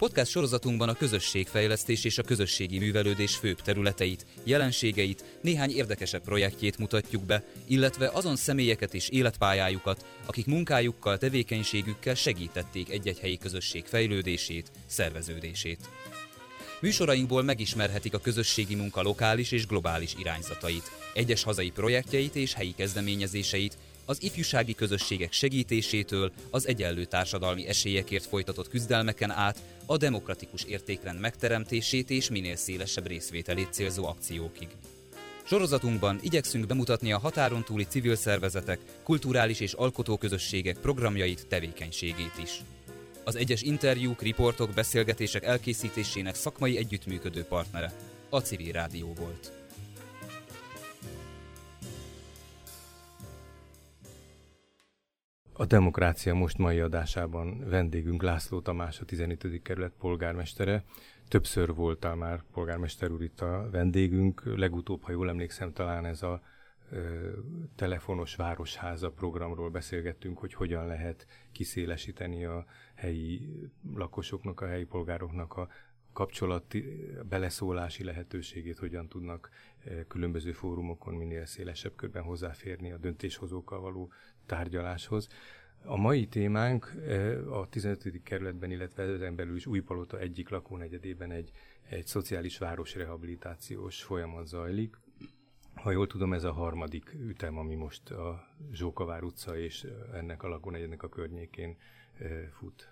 Podcast sorozatunkban a közösségfejlesztés és a közösségi művelődés főbb területeit, jelenségeit, néhány érdekesebb projektjét mutatjuk be, illetve azon személyeket és életpályájukat, akik munkájukkal, tevékenységükkel segítették egy-egy helyi közösség fejlődését, szerveződését. Műsorainkból megismerhetik a közösségi munka lokális és globális irányzatait, egyes hazai projektjeit és helyi kezdeményezéseit, az ifjúsági közösségek segítésétől az egyenlő társadalmi esélyekért folytatott küzdelmeken át a demokratikus értékrend megteremtését és minél szélesebb részvételét célzó akciókig. Sorozatunkban igyekszünk bemutatni a határon túli civil szervezetek, kulturális és alkotóközösségek programjait, tevékenységét is. Az egyes interjúk, riportok, beszélgetések elkészítésének szakmai együttműködő partnere a Civil Rádió volt. A Demokrácia most mai adásában vendégünk László Tamás, a 15. kerület polgármestere. Többször voltál már polgármester úr itt a vendégünk. Legutóbb, ha jól emlékszem, talán ez a ö, telefonos városháza programról beszélgettünk, hogy hogyan lehet kiszélesíteni a helyi lakosoknak, a helyi polgároknak a kapcsolati, beleszólási lehetőségét, hogyan tudnak különböző fórumokon minél szélesebb körben hozzáférni a döntéshozókkal való tárgyaláshoz. A mai témánk a 15. kerületben, illetve ezen belül is Újpalota egyik lakónegyedében egy, egy szociális városrehabilitációs folyamat zajlik. Ha jól tudom, ez a harmadik ütem, ami most a Zsókavár utca és ennek a lakónegyednek a környékén fut.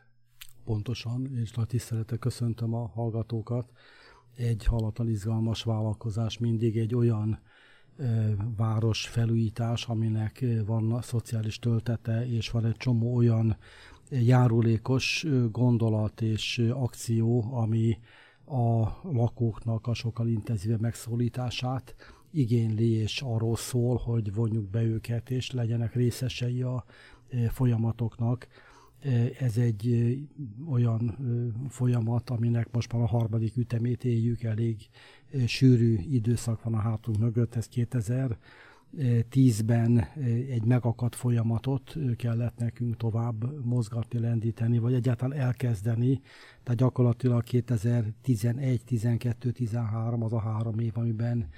Pontosan, és nagy tiszteletek köszöntöm a hallgatókat. Egy halatlan izgalmas vállalkozás mindig egy olyan város felújítás, aminek van a szociális töltete, és van egy csomó olyan járulékos gondolat és akció, ami a lakóknak a sokkal intenzívebb megszólítását igényli, és arról szól, hogy vonjuk be őket, és legyenek részesei a folyamatoknak. Ez egy olyan folyamat, aminek most már a harmadik ütemét éljük, elég sűrű időszak van a hátunk mögött, ez 2010-ben egy megakadt folyamatot kellett nekünk tovább mozgatni, lendíteni, vagy egyáltalán elkezdeni. Tehát gyakorlatilag 2011, 12, 13 az a három év, amiben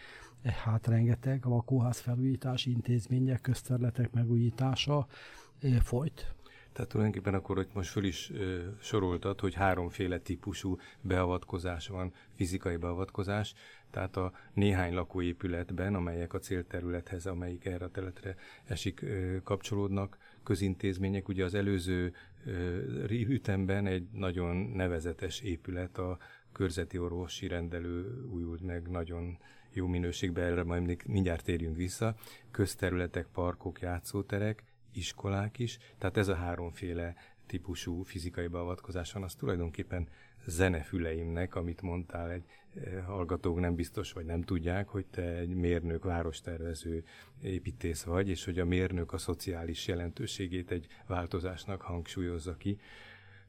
hát rengeteg lakóház felújítás, intézmények, közterületek megújítása folyt. Tehát tulajdonképpen akkor, hogy most föl is ö, soroltad, hogy háromféle típusú beavatkozás van, fizikai beavatkozás, tehát a néhány lakóépületben, amelyek a célterülethez, amelyik erre a területre esik, ö, kapcsolódnak, közintézmények. Ugye az előző ö, ütemben egy nagyon nevezetes épület, a körzeti orvosi rendelő újult meg nagyon jó minőségben, erre majd mindjárt térjünk vissza, közterületek, parkok, játszóterek, iskolák is, tehát ez a háromféle típusú fizikai beavatkozás van, az tulajdonképpen zenefüleimnek, amit mondtál, egy eh, hallgatók nem biztos, vagy nem tudják, hogy te egy mérnök, várostervező építész vagy, és hogy a mérnök a szociális jelentőségét egy változásnak hangsúlyozza ki.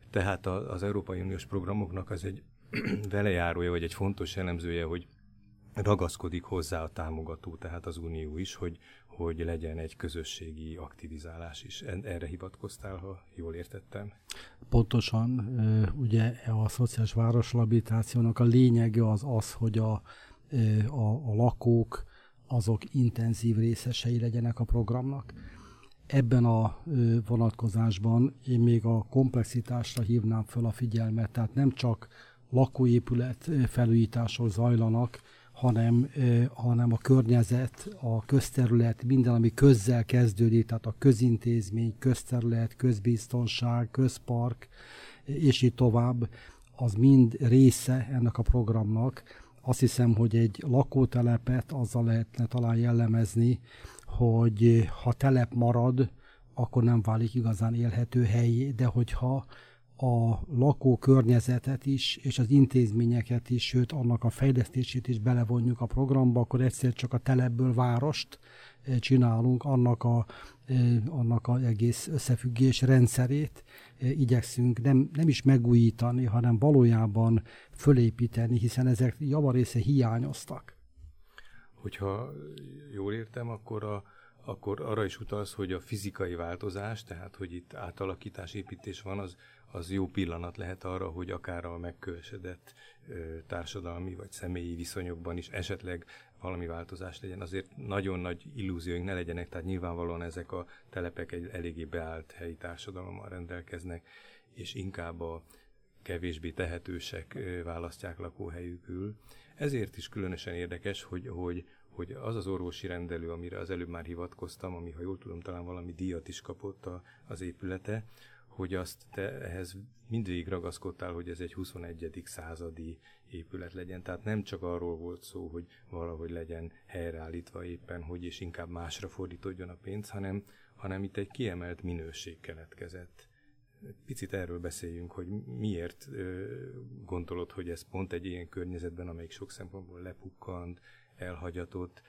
Tehát az Európai Uniós programoknak az egy velejárója, vagy egy fontos jellemzője, hogy ragaszkodik hozzá a támogató, tehát az Unió is, hogy, hogy legyen egy közösségi aktivizálás is. Erre hivatkoztál, ha jól értettem? Pontosan. Ugye a szociális városlabilitációnak a lényege az az, hogy a, a, a lakók azok intenzív részesei legyenek a programnak. Ebben a vonatkozásban én még a komplexitásra hívnám fel a figyelmet, tehát nem csak lakóépület felújítások zajlanak, hanem, hanem a környezet, a közterület, minden, ami közzel kezdődik, tehát a közintézmény, közterület, közbiztonság, közpark, és így tovább, az mind része ennek a programnak. Azt hiszem, hogy egy lakótelepet azzal lehetne talán jellemezni, hogy ha telep marad, akkor nem válik igazán élhető helyé, de hogyha a lakó környezetet is, és az intézményeket is, sőt annak a fejlesztését is belevonjuk a programba, akkor egyszer csak a telebből várost eh, csinálunk, annak a, eh, annak a egész összefüggés rendszerét eh, igyekszünk nem, nem is megújítani, hanem valójában fölépíteni, hiszen ezek javarésze hiányoztak. Hogyha jól értem, akkor a, akkor arra is utalsz, hogy a fizikai változás, tehát hogy itt átalakítás, építés van, az, az jó pillanat lehet arra, hogy akár a megkövesedett társadalmi vagy személyi viszonyokban is esetleg valami változás legyen. Azért nagyon nagy illúzióink ne legyenek, tehát nyilvánvalóan ezek a telepek egy eléggé beállt helyi társadalommal rendelkeznek, és inkább a kevésbé tehetősek választják lakóhelyükül. Ezért is különösen érdekes, hogy, hogy, hogy az az orvosi rendelő, amire az előbb már hivatkoztam, ami, ha jól tudom, talán valami díjat is kapott a, az épülete, hogy azt te ehhez mindig ragaszkodtál, hogy ez egy 21. századi épület legyen. Tehát nem csak arról volt szó, hogy valahogy legyen helyreállítva éppen, hogy és inkább másra fordítódjon a pénz, hanem, hanem itt egy kiemelt minőség keletkezett. Picit erről beszéljünk, hogy miért ö, gondolod, hogy ez pont egy ilyen környezetben, amelyik sok szempontból lepukkant, elhagyatott,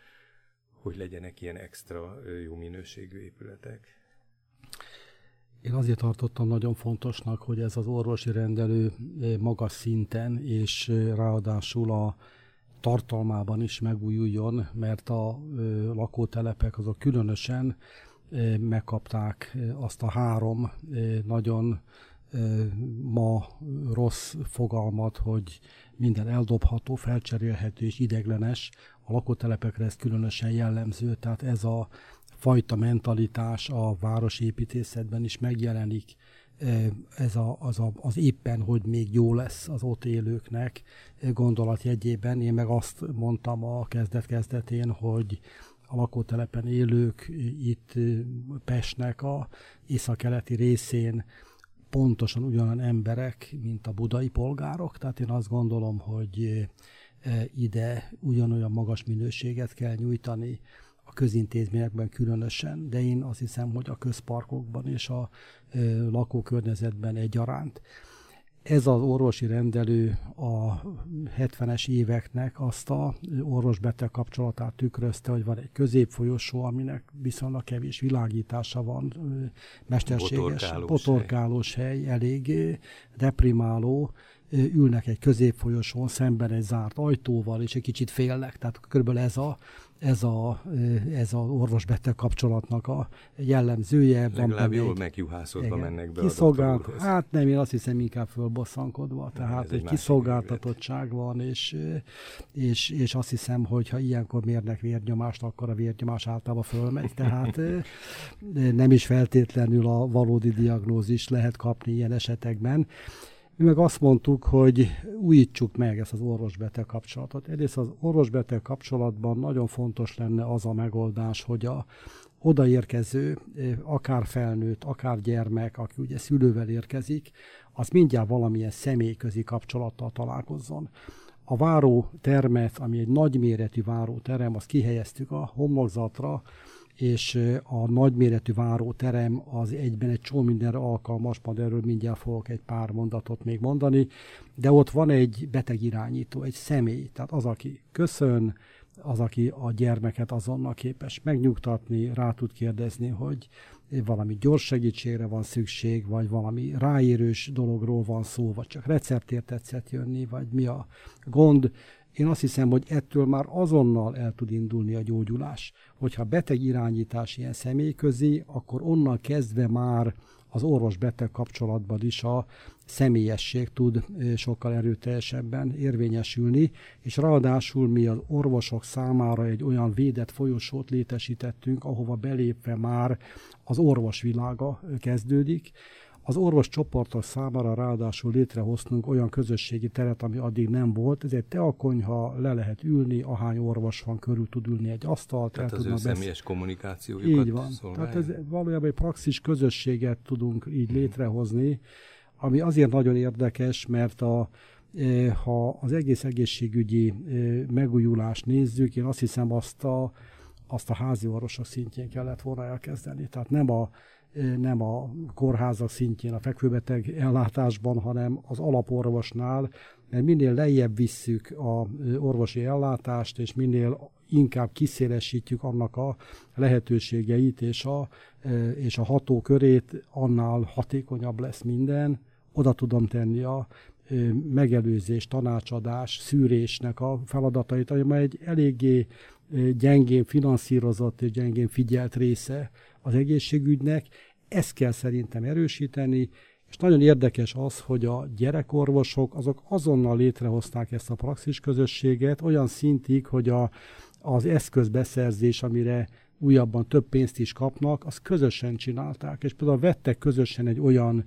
hogy legyenek ilyen extra jó minőségű épületek? Én azért tartottam nagyon fontosnak, hogy ez az orvosi rendelő magas szinten, és ráadásul a tartalmában is megújuljon, mert a lakótelepek azok különösen megkapták azt a három nagyon ma rossz fogalmat, hogy minden eldobható, felcserélhető és ideglenes. A lakótelepekre ez különösen jellemző, tehát ez a fajta mentalitás a városépítészetben is megjelenik. Ez a, az, a, az éppen, hogy még jó lesz az ott élőknek gondolatjegyében. Én meg azt mondtam a kezdet-kezdetén, hogy a lakótelepen élők itt Pestnek a északkeleti részén pontosan ugyanolyan emberek, mint a budai polgárok. Tehát én azt gondolom, hogy ide ugyanolyan magas minőséget kell nyújtani, a közintézményekben különösen, de én azt hiszem, hogy a közparkokban és a ö, lakókörnyezetben egyaránt. Ez az orvosi rendelő a 70-es éveknek azt a orvos-beteg kapcsolatát tükrözte, hogy van egy középfolyosó, aminek viszonylag kevés világítása van, mesterséges, potorkálós hely, hely elég deprimáló, ülnek egy középfolyosón szemben egy zárt ajtóval, és egy kicsit félnek. Tehát körülbelül ez a ez, a, ez az orvos-beteg kapcsolatnak a jellemzője. Legalább jól megjuhászodva mennek be Kiszolgált, a Hát nem, én azt hiszem inkább fölbosszankodva. Tehát egy, egy kiszolgáltatottság van, és, és, és azt hiszem, hogy ha ilyenkor mérnek vérnyomást, akkor a vérnyomás általában fölmegy. Tehát nem is feltétlenül a valódi diagnózis lehet kapni ilyen esetekben. Mi meg azt mondtuk, hogy újítsuk meg ezt az orvos-beteg kapcsolatot. Egyrészt az orvos-beteg kapcsolatban nagyon fontos lenne az a megoldás, hogy a odaérkező, akár felnőtt, akár gyermek, aki ugye szülővel érkezik, az mindjárt valamilyen személyközi kapcsolattal találkozzon. A váró termet, ami egy nagyméretű váróterem, azt kihelyeztük a homlokzatra, és a nagyméretű váróterem az egyben egy csomó mindenre alkalmas, majd erről mindjárt fogok egy pár mondatot még mondani, de ott van egy betegirányító, egy személy, tehát az, aki köszön, az, aki a gyermeket azonnal képes megnyugtatni, rá tud kérdezni, hogy valami gyors segítségre van szükség, vagy valami ráérős dologról van szó, vagy csak receptért tetszett jönni, vagy mi a gond én azt hiszem, hogy ettől már azonnal el tud indulni a gyógyulás. Hogyha beteg irányítás ilyen személyközi, akkor onnan kezdve már az orvos-beteg kapcsolatban is a személyesség tud sokkal erőteljesebben érvényesülni, és ráadásul mi az orvosok számára egy olyan védett folyosót létesítettünk, ahova belépve már az orvosvilága kezdődik, az orvos csoportok számára ráadásul létrehoztunk olyan közösségi teret, ami addig nem volt. Ez egy teakonyha, le lehet ülni, ahány orvos van, körül tud ülni egy asztalt. Tehát az ő személyes kommunikációjukat Így van. Szolgálja. Tehát ez valójában egy praxis közösséget tudunk így hmm. létrehozni, ami azért nagyon érdekes, mert a, e, ha az egész egészségügyi e, megújulást nézzük, én azt hiszem azt a, azt a házi orvosok szintjén kellett volna elkezdeni. Tehát nem a nem a kórházak szintjén, a fekvőbeteg ellátásban, hanem az alaporvosnál, mert minél lejjebb visszük a orvosi ellátást, és minél inkább kiszélesítjük annak a lehetőségeit és a, és a hatókörét, annál hatékonyabb lesz minden. Oda tudom tenni a megelőzés, tanácsadás, szűrésnek a feladatait, ami egy eléggé gyengén finanszírozott és gyengén figyelt része az egészségügynek. Ezt kell szerintem erősíteni, és nagyon érdekes az, hogy a gyerekorvosok azok azonnal létrehozták ezt a praxis közösséget, olyan szintig, hogy a, az eszközbeszerzés, amire újabban több pénzt is kapnak, azt közösen csinálták. És például vettek közösen egy olyan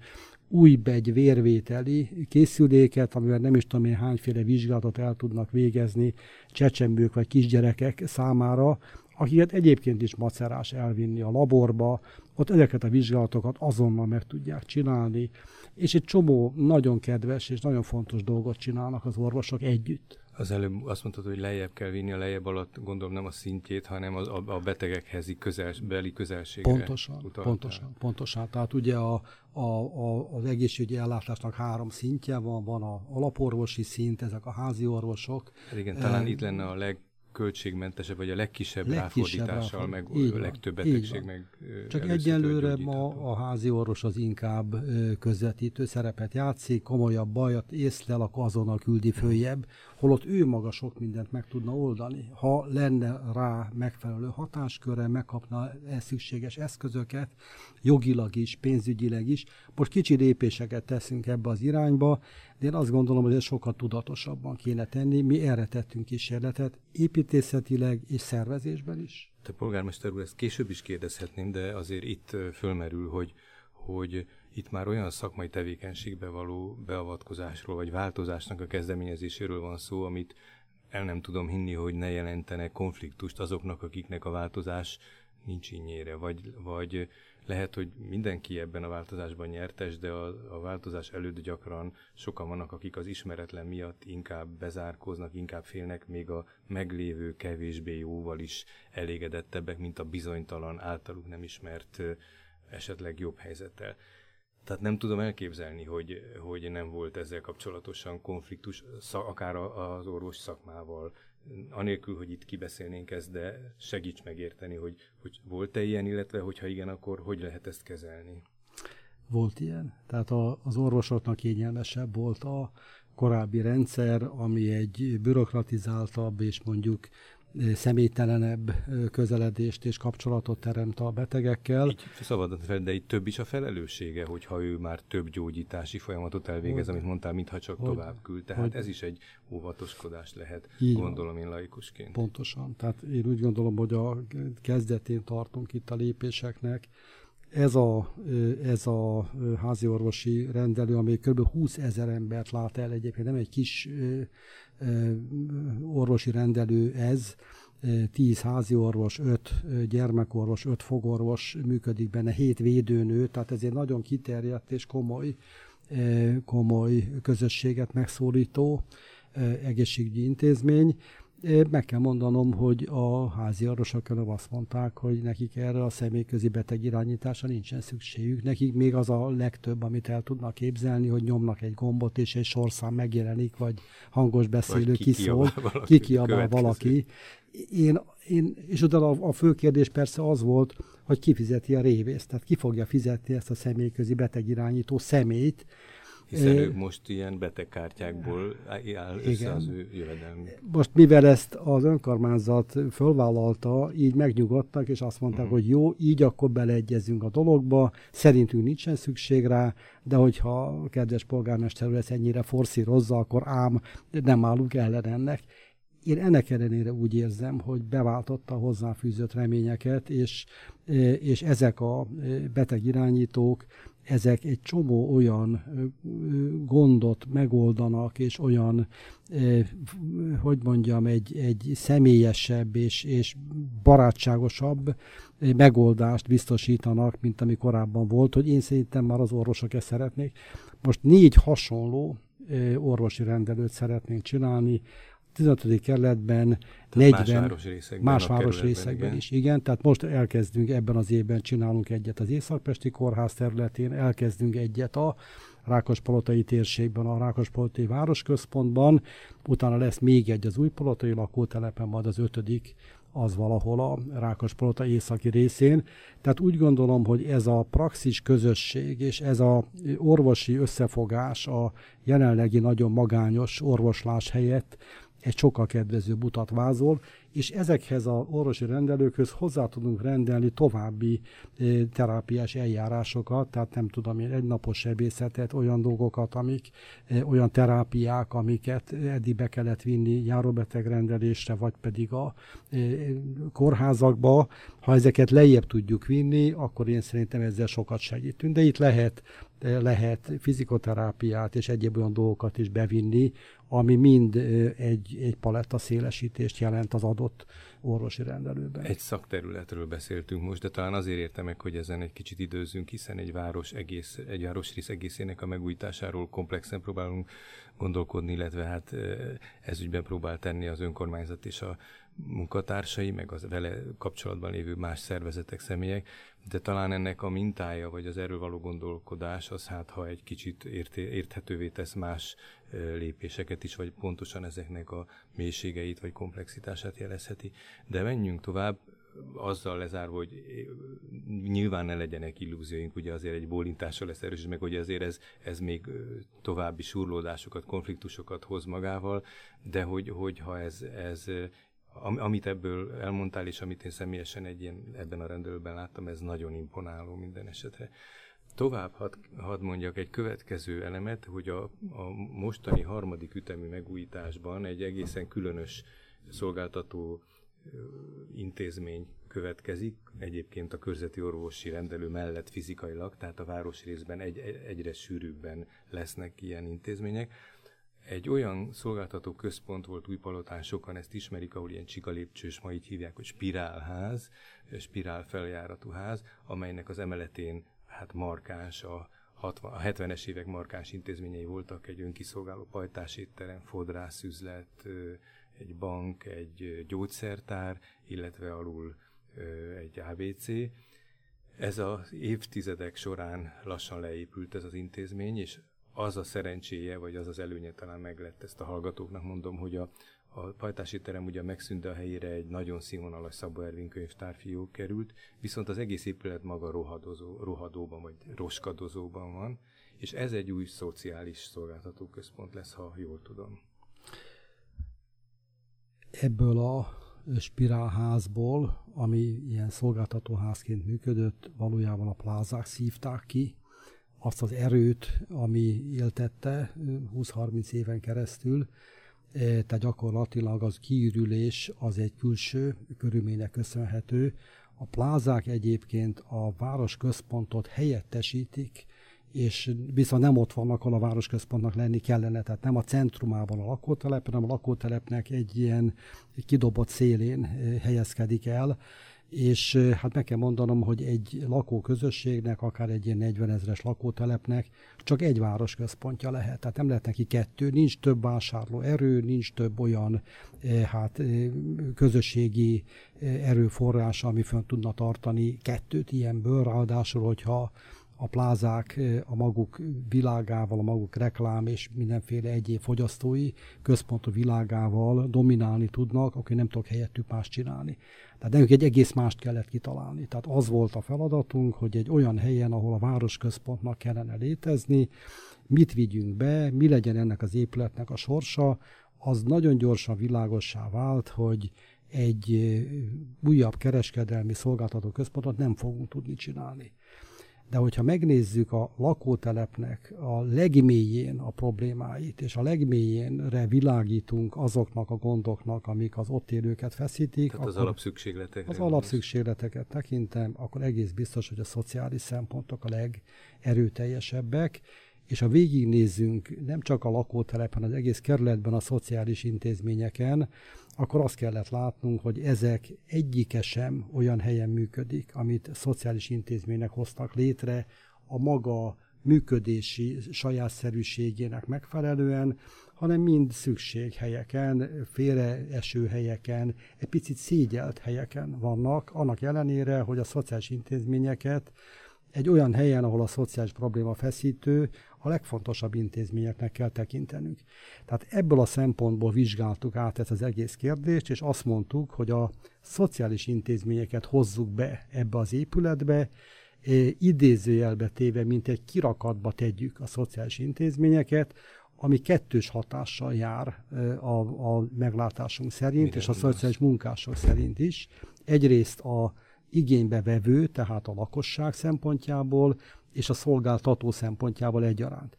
új begy vérvételi készüléket, amivel nem is tudom én hányféle vizsgálatot el tudnak végezni csecsemők vagy kisgyerekek számára, akiket egyébként is macerás elvinni a laborba, ott ezeket a vizsgálatokat azonnal meg tudják csinálni, és egy csomó nagyon kedves és nagyon fontos dolgot csinálnak az orvosok együtt. Az előbb azt mondtad, hogy lejjebb kell vinni, a lejjebb alatt gondolom nem a szintjét, hanem a, a betegekhez közel, beli közelségre. Pontosan, utaltál. pontosan, pontosan. Tehát ugye a, a, a, az egészségügyi ellátásnak három szintje van, van a alaporvosi szint, ezek a házi orvosok. Hát igen, talán e, itt lenne a leg költségmentesebb, vagy a legkisebb, legkisebb ráfordítással, meg a legtöbb betegség meg Csak egyelőre ma a házi orvos az inkább közvetítő szerepet játszik, komolyabb bajat észlel, akkor azonnal küldi följebb, holott ő maga sok mindent meg tudna oldani. Ha lenne rá megfelelő hatásköre, megkapna e szükséges eszközöket, jogilag is, pénzügyileg is. Most kicsi lépéseket teszünk ebbe az irányba, de én azt gondolom, hogy ezt sokkal tudatosabban kéne tenni. Mi erre tettünk kísérletet, építészetileg és szervezésben is. Te polgármester úr, ezt később is kérdezhetném, de azért itt fölmerül, hogy, hogy itt már olyan szakmai tevékenységbe való beavatkozásról, vagy változásnak a kezdeményezéséről van szó, amit el nem tudom hinni, hogy ne jelentene konfliktust azoknak, akiknek a változás nincs innyire, vagy, vagy lehet, hogy mindenki ebben a változásban nyertes, de a, a változás előtt gyakran sokan vannak, akik az ismeretlen miatt inkább bezárkóznak, inkább félnek, még a meglévő kevésbé jóval is elégedettebbek, mint a bizonytalan, általuk nem ismert esetleg jobb helyzettel. Tehát nem tudom elképzelni, hogy, hogy nem volt ezzel kapcsolatosan konfliktus, akár az orvos szakmával, anélkül, hogy itt kibeszélnénk ezt, de segíts megérteni, hogy, hogy volt-e ilyen, illetve hogyha igen, akkor hogy lehet ezt kezelni? Volt ilyen. Tehát a, az orvosoknak kényelmesebb volt a korábbi rendszer, ami egy bürokratizáltabb és mondjuk személytelenebb közeledést és kapcsolatot teremt a betegekkel. Így szabad fel, de itt több is a felelőssége, hogyha ő már több gyógyítási folyamatot elvégez, hogy, amit mondtál, mintha csak hogy, tovább küld. Tehát hogy, ez is egy óvatoskodás lehet, így gondolom én laikusként. Pontosan. Tehát én úgy gondolom, hogy a kezdetén tartunk itt a lépéseknek, ez a, ez a házi orvosi rendelő, ami kb. 20 ezer embert lát el egyébként, nem egy kis orvosi rendelő ez, 10 házi orvos, 5 gyermekorvos, 5 fogorvos működik benne, 7 védőnő, tehát ez egy nagyon kiterjedt és komoly, komoly közösséget megszólító egészségügyi intézmény. Meg kell mondanom, hogy a házi orvosok azt mondták, hogy nekik erre a személyközi beteg irányításra nincsen szükségük. Nekik még az a legtöbb, amit el tudnak képzelni, hogy nyomnak egy gombot, és egy sorszám megjelenik, vagy hangos beszélő vagy kiszól, kikiabál valaki. Én, én, és utána a, a fő kérdés persze az volt, hogy ki fizeti a révészt, tehát ki fogja fizetni ezt a személyközi betegirányító személyt, hiszen ők most ilyen betegkártyákból áll össze Igen. az ő jövedelmi. Most mivel ezt az önkormányzat fölvállalta, így megnyugodtak, és azt mondták, uh-huh. hogy jó, így akkor beleegyezünk a dologba, szerintünk nincsen szükség rá, de hogyha a kedves polgármester ezt ennyire forszírozza, akkor ám nem állunk ellen ennek. Én ennek ellenére úgy érzem, hogy beváltotta a hozzáfűzött reményeket, és, és ezek a betegirányítók ezek egy csomó olyan gondot megoldanak, és olyan, hogy mondjam, egy, egy személyesebb és, és barátságosabb megoldást biztosítanak, mint ami korábban volt, hogy én szerintem már az orvosok ezt szeretnék. Most négy hasonló orvosi rendelőt szeretnénk csinálni, 15. kerületben, 40 más városrészekben, más városrészekben is. Igen, tehát most elkezdünk ebben az évben csinálunk egyet az Északpesti Kórház területén, elkezdünk egyet a Rákospalotai térségben, a Rákospalotai városközpontban, utána lesz még egy az Újpalotai lakótelepen, majd az ötödik az valahol a Rákospalota északi részén. Tehát úgy gondolom, hogy ez a praxis közösség és ez a orvosi összefogás a jelenlegi nagyon magányos orvoslás helyett egy sokkal kedvezőbb utat vázol, és ezekhez az orvosi rendelőkhöz hozzá tudunk rendelni további terápiás eljárásokat, tehát nem tudom én, egynapos sebészetet, olyan dolgokat, amik, olyan terápiák, amiket eddig be kellett vinni járóbetegrendelésre, vagy pedig a kórházakba. Ha ezeket lejjebb tudjuk vinni, akkor én szerintem ezzel sokat segítünk. De itt lehet lehet fizikoterápiát és egyéb olyan dolgokat is bevinni, ami mind egy, egy paletta szélesítést jelent az adott orvosi rendelőben. Egy szakterületről beszéltünk most, de talán azért értem meg, hogy ezen egy kicsit időzünk, hiszen egy város egész, egy városrész egészének a megújításáról komplexen próbálunk gondolkodni, illetve hát ez ügyben próbál tenni az önkormányzat és a munkatársai, meg az vele kapcsolatban lévő más szervezetek, személyek, de talán ennek a mintája, vagy az erről való gondolkodás, az hát ha egy kicsit érthetővé tesz más lépéseket is, vagy pontosan ezeknek a mélységeit, vagy komplexitását jelezheti. De menjünk tovább, azzal lezárva, hogy nyilván ne legyenek illúzióink, ugye azért egy bólintással lesz erős, meg hogy azért ez, ez még további surlódásokat, konfliktusokat hoz magával, de hogy, hogyha ez, ez amit ebből elmondtál, és amit én személyesen egy ilyen, ebben a rendelőben láttam, ez nagyon imponáló minden esetre. Tovább hadd had mondjak egy következő elemet, hogy a, a mostani harmadik ütemű megújításban egy egészen különös szolgáltató intézmény következik, egyébként a körzeti orvosi rendelő mellett fizikailag, tehát a városrészben egy, egyre sűrűbben lesznek ilyen intézmények. Egy olyan szolgáltató központ volt Újpalotán, sokan ezt ismerik, ahol ilyen csigalépcsős, ma így hívják, hogy spirálház, spirál feljáratú ház, amelynek az emeletén hát markáns a 60, a 70-es évek markáns intézményei voltak, egy önkiszolgáló pajtásétterem, fodrászüzlet, egy bank, egy gyógyszertár, illetve alul egy ABC. Ez az évtizedek során lassan leépült ez az intézmény, és az a szerencséje, vagy az az előnye talán meg lett ezt a hallgatóknak mondom, hogy a, a pajtási terem ugye megszűnt, a helyére egy nagyon színvonalas Szabó Ervin könyvtárfió került, viszont az egész épület maga rohadozó, rohadóban vagy roskadozóban van, és ez egy új szociális szolgáltató központ lesz, ha jól tudom. Ebből a spirálházból, ami ilyen szolgáltatóházként működött, valójában a plázák szívták ki, azt az erőt, ami éltette 20-30 éven keresztül, tehát gyakorlatilag az kiürülés az egy külső körülménynek köszönhető. A plázák egyébként a városközpontot helyettesítik, és viszont nem ott vannak, ahol a városközpontnak lenni kellene, tehát nem a centrumában a lakótelep, hanem a lakótelepnek egy ilyen kidobott szélén helyezkedik el, és hát meg kell mondanom, hogy egy lakóközösségnek, akár egy ilyen 40 ezeres lakótelepnek csak egy városközpontja lehet. Tehát nem lehet neki kettő, nincs több vásárló erő, nincs több olyan hát közösségi erőforrás, ami fönn tudna tartani kettőt ilyenből, ráadásul, hogyha a plázák a maguk világával, a maguk reklám és mindenféle egyéb fogyasztói központú világával dominálni tudnak, akkor nem tudok helyettük más csinálni. Tehát nekünk egy egész mást kellett kitalálni. Tehát az volt a feladatunk, hogy egy olyan helyen, ahol a városközpontnak kellene létezni, mit vigyünk be, mi legyen ennek az épületnek a sorsa, az nagyon gyorsan világossá vált, hogy egy újabb kereskedelmi szolgáltató központot nem fogunk tudni csinálni. De hogyha megnézzük a lakótelepnek a legmélyén a problémáit, és a legmélyénre világítunk azoknak a gondoknak, amik az ott élőket feszítik. Tehát az alapszükségletek. Az alapszükségleteket tekintem, akkor egész biztos, hogy a szociális szempontok a legerőteljesebbek, és ha végignézzünk nem csak a lakótelepen, az egész kerületben a szociális intézményeken, akkor azt kellett látnunk, hogy ezek egyike sem olyan helyen működik, amit szociális intézménynek hoztak létre a maga működési sajátszerűségének megfelelően, hanem mind szükséghelyeken, félreeső helyeken, egy picit szégyelt helyeken vannak, annak ellenére, hogy a szociális intézményeket egy olyan helyen, ahol a szociális probléma feszítő, a legfontosabb intézményeknek kell tekintenünk. Tehát ebből a szempontból vizsgáltuk át ezt az egész kérdést, és azt mondtuk, hogy a szociális intézményeket hozzuk be ebbe az épületbe, idézőjelbe téve, mint egy kirakatba tegyük a szociális intézményeket, ami kettős hatással jár a, a meglátásunk szerint, Mire és a szociális munkások szerint is. Egyrészt a igénybevevő, tehát a lakosság szempontjából, és a szolgáltató szempontjából egyaránt.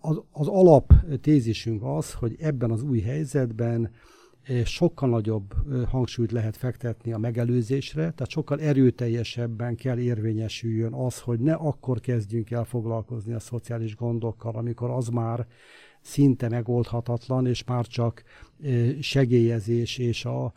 Az, az alaptézisünk az, hogy ebben az új helyzetben sokkal nagyobb hangsúlyt lehet fektetni a megelőzésre, tehát sokkal erőteljesebben kell érvényesüljön az, hogy ne akkor kezdjünk el foglalkozni a szociális gondokkal, amikor az már szinte megoldhatatlan, és már csak segélyezés és a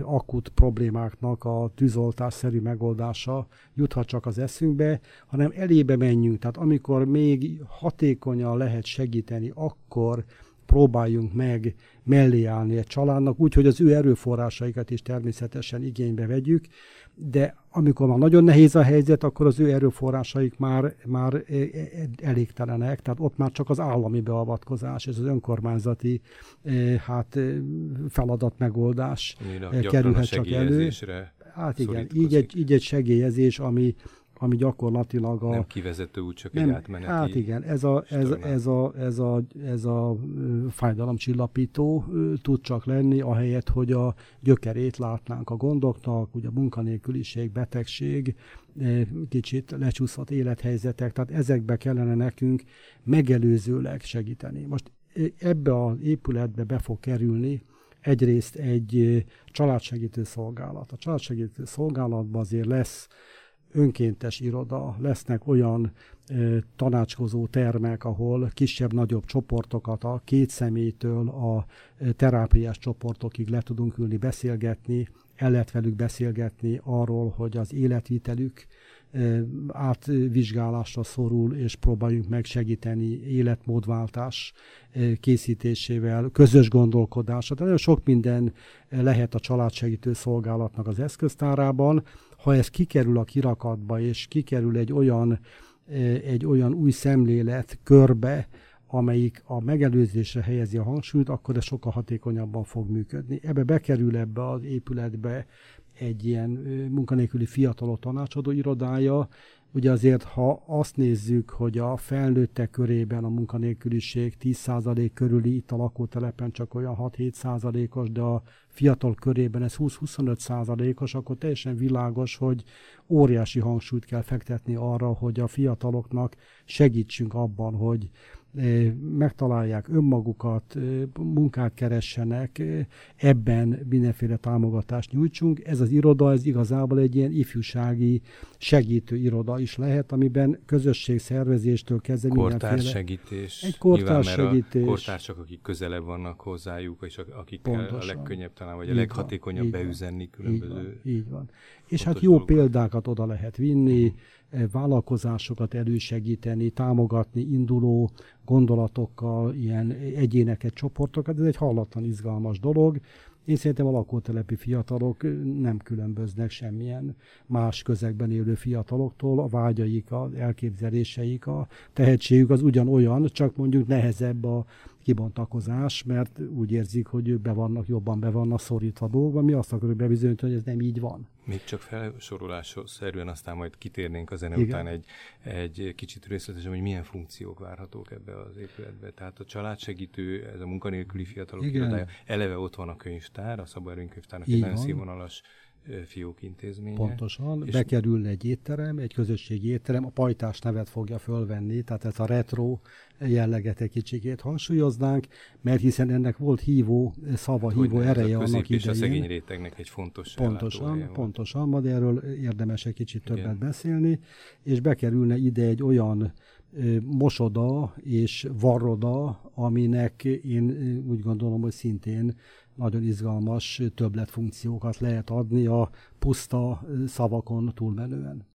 akut problémáknak a tűzoltásszerű megoldása juthat csak az eszünkbe, hanem elébe menjünk. Tehát amikor még hatékonyan lehet segíteni, akkor próbáljunk meg mellé állni egy családnak, úgy, hogy az ő erőforrásaikat is természetesen igénybe vegyük, de amikor már nagyon nehéz a helyzet, akkor az ő erőforrásaik már, már e, e, elégtelenek, tehát ott már csak az állami beavatkozás és az önkormányzati e, hát, feladat megoldás kerülhet csak elő. Hát igen, így egy, így egy segélyezés, ami, ami gyakorlatilag a... Nem kivezető út, csak nem, egy átmeneti... Hát igen, ez a, ez, ez a, ez a, ez a fájdalomcsillapító tud csak lenni, ahelyett, hogy a gyökerét látnánk a gondoknak, ugye a munkanélküliség, betegség, kicsit lecsúszott élethelyzetek, tehát ezekbe kellene nekünk megelőzőleg segíteni. Most ebbe az épületbe be fog kerülni egyrészt egy családsegítő szolgálat. A családsegítő szolgálatban azért lesz önkéntes iroda, lesznek olyan tanácskozó termek, ahol kisebb-nagyobb csoportokat a két személytől a terápiás csoportokig le tudunk ülni, beszélgetni, el lehet velük beszélgetni arról, hogy az életvitelük átvizsgálásra szorul, és próbáljunk meg segíteni életmódváltás készítésével, közös gondolkodásra. Tehát nagyon sok minden lehet a családsegítő szolgálatnak az eszköztárában. Ha ez kikerül a kirakatba, és kikerül egy olyan, egy olyan új szemlélet körbe, amelyik a megelőzésre helyezi a hangsúlyt, akkor ez sokkal hatékonyabban fog működni. Ebbe bekerül ebbe az épületbe egy ilyen munkanélküli fiatalok tanácsadó irodája. Ugye azért, ha azt nézzük, hogy a felnőttek körében a munkanélküliség 10% körüli, itt a lakótelepen csak olyan 6-7%-os, de a fiatal körében ez 20-25%-os, akkor teljesen világos, hogy óriási hangsúlyt kell fektetni arra, hogy a fiataloknak segítsünk abban, hogy megtalálják önmagukat, munkát keressenek, ebben mindenféle támogatást nyújtsunk. Ez az iroda, ez igazából egy ilyen ifjúsági segítő iroda is lehet, amiben közösségszervezéstől kezdve mindenféle... segítés. Egy kortárs segítés. kortársak, akik közelebb vannak hozzájuk, és akik Pontosan. a legkönnyebb talán, vagy így a leghatékonyabb van, beüzenni különböző... Így van, így van. És hát jó dolgokat. példákat oda lehet vinni, uh-huh vállalkozásokat elősegíteni, támogatni induló gondolatokkal, ilyen egyéneket, csoportokat. Ez egy hallatlan izgalmas dolog. Én szerintem a lakótelepi fiatalok nem különböznek semmilyen más közegben élő fiataloktól. A vágyaik, az elképzeléseik, a tehetségük az ugyanolyan, csak mondjuk nehezebb a kibontakozás, mert úgy érzik, hogy ők be vannak, jobban be vannak szorítva dolgokban. Mi azt akarjuk bebizonyítani, hogy ez nem így van. Még csak felsorolásszerűen aztán majd kitérnénk a zene Igen. után egy, egy kicsit részletesen, hogy milyen funkciók várhatók ebbe az épületbe. Tehát a családsegítő, ez a munkanélküli fiatalok Igen. irodája, eleve ott van a könyvtár, a Szabó Erőnkönyvtárnak egy nagyon színvonalas fiók intézménye. Pontosan, és bekerül egy étterem, egy közösségi étterem, a pajtás nevet fogja fölvenni, tehát ez a retro jelleget egy kicsikét hangsúlyoznánk, mert hiszen ennek volt hívó szava, hát, hívó ereje a annak idején. a szegény rétegnek egy fontos Pontosan, pontosan, ma erről érdemes egy kicsit többet Igen. beszélni, és bekerülne ide egy olyan mosoda és varroda, aminek én úgy gondolom, hogy szintén nagyon izgalmas többletfunkciókat lehet adni a puszta szavakon túlmenően.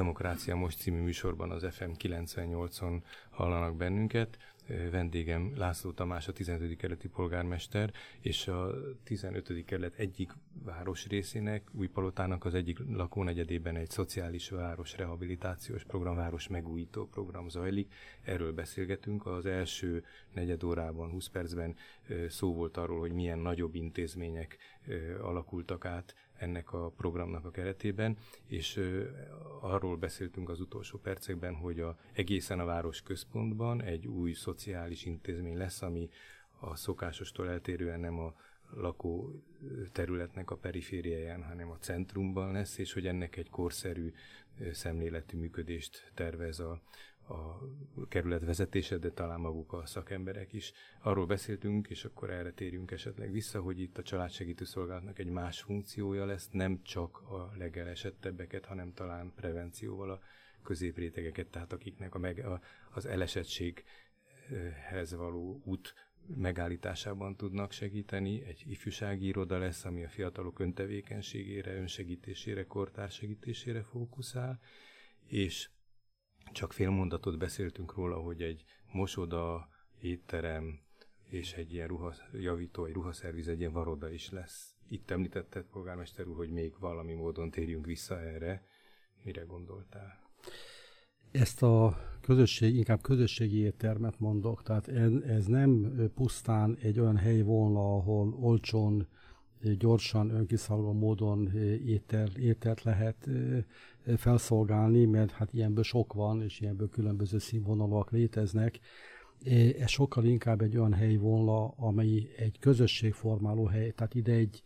Demokrácia Most című műsorban az FM 98-on hallanak bennünket. Vendégem László Tamás, a 15. kerületi polgármester, és a 15. kerület egyik város részének, Újpalotának az egyik lakónegyedében egy szociális város rehabilitációs program, város megújító program zajlik. Erről beszélgetünk. Az első negyed órában, 20 percben szó volt arról, hogy milyen nagyobb intézmények alakultak át ennek a programnak a keretében, és arról beszéltünk az utolsó percekben, hogy a, egészen a város központban egy új szociális intézmény lesz, ami a szokásostól eltérően nem a lakó területnek a perifériáján, hanem a centrumban lesz, és hogy ennek egy korszerű szemléletű működést tervez a, a kerület vezetése, de talán maguk a szakemberek is. Arról beszéltünk, és akkor erre térjünk esetleg vissza, hogy itt a családsegítő szolgálatnak egy más funkciója lesz, nem csak a legelesettebbeket, hanem talán prevencióval a középrétegeket, tehát akiknek a meg, a, az elesettséghez való út megállításában tudnak segíteni. Egy ifjúsági iroda lesz, ami a fiatalok öntevékenységére, önsegítésére, kortársegítésére fókuszál, és csak fél mondatot beszéltünk róla, hogy egy mosoda, étterem és egy ilyen ruhajavító, egy ruhaszerviz, egy ilyen varoda is lesz. Itt említetted, polgármester úr, hogy még valami módon térjünk vissza erre. Mire gondoltál? Ezt a közösség, inkább közösségi éttermet mondok, tehát ez, nem pusztán egy olyan hely volna, ahol olcsón, gyorsan, önkiszolgáló módon étel, ételt lehet felszolgálni, mert hát ilyenből sok van, és ilyenből különböző színvonalak léteznek. Ez sokkal inkább egy olyan hely volna, amely egy közösségformáló hely, tehát ide egy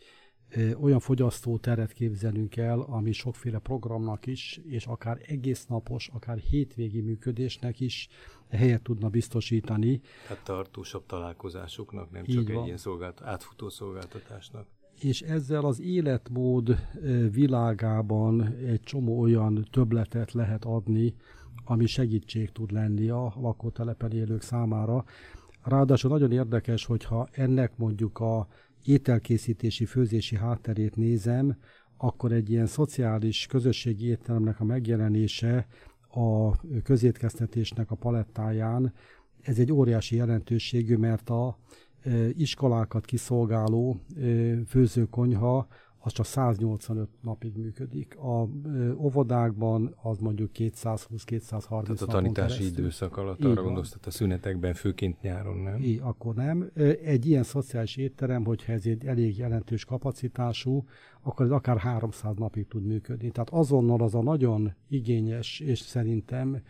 olyan fogyasztó teret képzelünk el, ami sokféle programnak is, és akár egész napos, akár hétvégi működésnek is helyet tudna biztosítani. Tehát tartósabb találkozásoknak, nem Így csak van. egy ilyen szolgált, átfutó szolgáltatásnak. És ezzel az életmód világában egy csomó olyan töbletet lehet adni, ami segítség tud lenni a lakótelepen élők számára. Ráadásul nagyon érdekes, hogyha ennek mondjuk a ételkészítési, főzési hátterét nézem, akkor egy ilyen szociális közösségi étteremnek a megjelenése a közétkeztetésnek a palettáján, ez egy óriási jelentőségű, mert a iskolákat kiszolgáló főzőkonyha az csak 185 napig működik. A óvodákban az mondjuk 220-230 Tehát a napon tanítási keresztül. időszak alatt Így arra van. gondolsz, tehát a szünetekben, főként nyáron, nem? Így, akkor nem. Egy ilyen szociális étterem, hogyha ez egy elég jelentős kapacitású, akkor ez akár 300 napig tud működni. Tehát azonnal az a nagyon igényes, és szerintem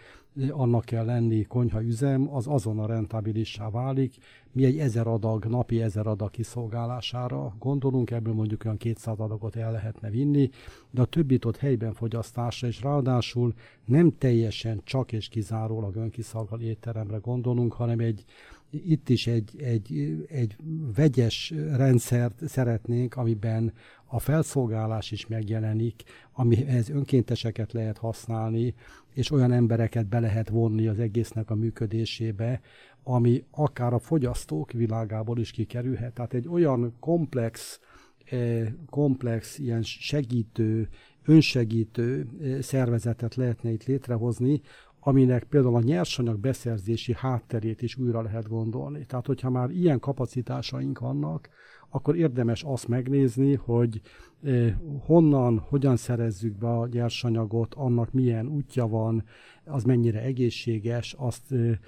annak kell lenni konyhaüzem, az azonnal rentabilissá válik. Mi egy ezer adag, napi ezer adag kiszolgálására gondolunk, ebből mondjuk olyan 200 adagot el lehetne vinni, de a többit ott helyben fogyasztásra, és ráadásul nem teljesen csak és kizárólag önkiszolgáló étteremre gondolunk, hanem egy itt is egy, egy, egy vegyes rendszert szeretnénk, amiben a felszolgálás is megjelenik, amihez önkénteseket lehet használni, és olyan embereket be lehet vonni az egésznek a működésébe, ami akár a fogyasztók világából is kikerülhet. Tehát egy olyan komplex, eh, komplex ilyen segítő, önsegítő eh, szervezetet lehetne itt létrehozni, aminek például a nyersanyag beszerzési hátterét is újra lehet gondolni. Tehát, hogyha már ilyen kapacitásaink vannak, akkor érdemes azt megnézni, hogy eh, honnan, hogyan szerezzük be a nyersanyagot, annak milyen útja van, az mennyire egészséges, azt eh,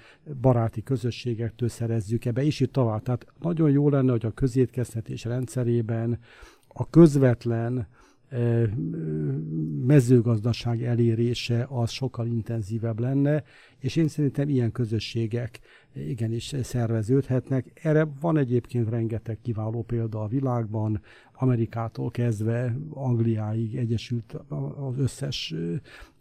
baráti közösségektől szerezzük ebbe, és itt tovább. Tehát nagyon jó lenne, hogy a közétkeztetés rendszerében a közvetlen mezőgazdaság elérése az sokkal intenzívebb lenne, és én szerintem ilyen közösségek igenis szerveződhetnek. Erre van egyébként rengeteg kiváló példa a világban, Amerikától kezdve Angliáig egyesült az összes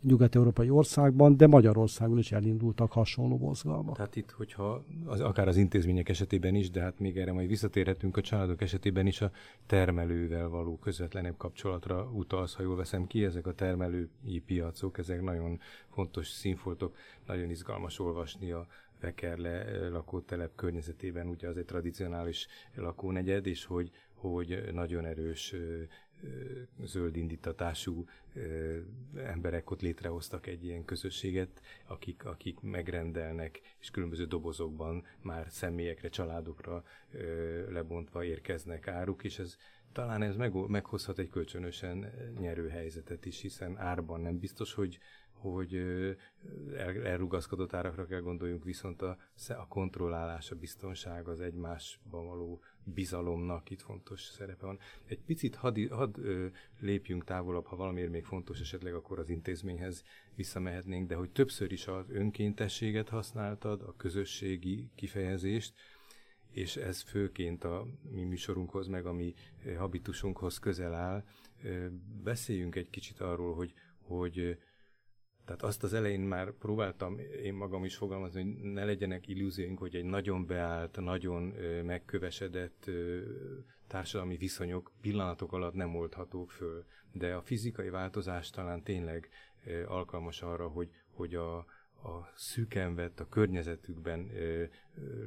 nyugat-európai országban, de Magyarországon is elindultak hasonló mozgalmak. Tehát itt, hogyha az, akár az intézmények esetében is, de hát még erre majd visszatérhetünk a családok esetében is a termelővel való közvetlenebb kapcsolatra utalsz, ha jól veszem ki, ezek a termelői piacok, ezek nagyon fontos színfoltok, nagyon izgalmas olvasni a Vekerle lakótelep környezetében, ugye az egy tradicionális lakónegyed, és hogy, hogy nagyon erős zöld indítatású emberek ott létrehoztak egy ilyen közösséget, akik, akik megrendelnek, és különböző dobozokban már személyekre, családokra lebontva érkeznek áruk, és ez talán ez meg, meghozhat egy kölcsönösen nyerő helyzetet is, hiszen árban nem biztos, hogy, hogy elrugaszkodott árakra kell gondoljunk, viszont a, a kontrollálás, a biztonság, az egymásban való bizalomnak itt fontos szerepe van. Egy picit hadd had, lépjünk távolabb, ha valamiért még fontos esetleg, akkor az intézményhez visszamehetnénk, de hogy többször is az önkéntességet használtad, a közösségi kifejezést, és ez főként a mi műsorunkhoz, meg a mi habitusunkhoz közel áll. Beszéljünk egy kicsit arról, hogy, hogy tehát azt az elején már próbáltam én magam is fogalmazni, hogy ne legyenek illúzióink, hogy egy nagyon beállt, nagyon megkövesedett társadalmi viszonyok pillanatok alatt nem oldhatók föl. De a fizikai változás talán tényleg alkalmas arra, hogy, hogy a, a szűken vett, a környezetükben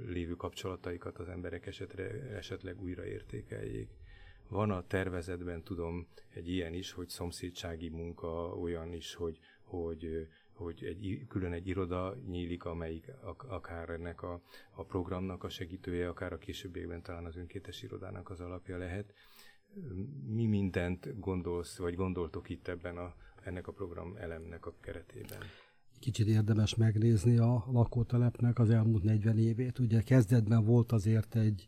lévő kapcsolataikat az emberek esetre, esetleg újra értékeljék. Van a tervezetben, tudom, egy ilyen is, hogy szomszédsági munka, olyan is, hogy, hogy, hogy egy, külön egy iroda nyílik, amelyik akár ennek a, a programnak a segítője, akár a későbbiekben talán az önkétes irodának az alapja lehet. Mi mindent gondolsz, vagy gondoltok itt ebben a, ennek a program elemnek a keretében? Kicsit érdemes megnézni a lakótelepnek az elmúlt 40 évét. Ugye kezdetben volt azért egy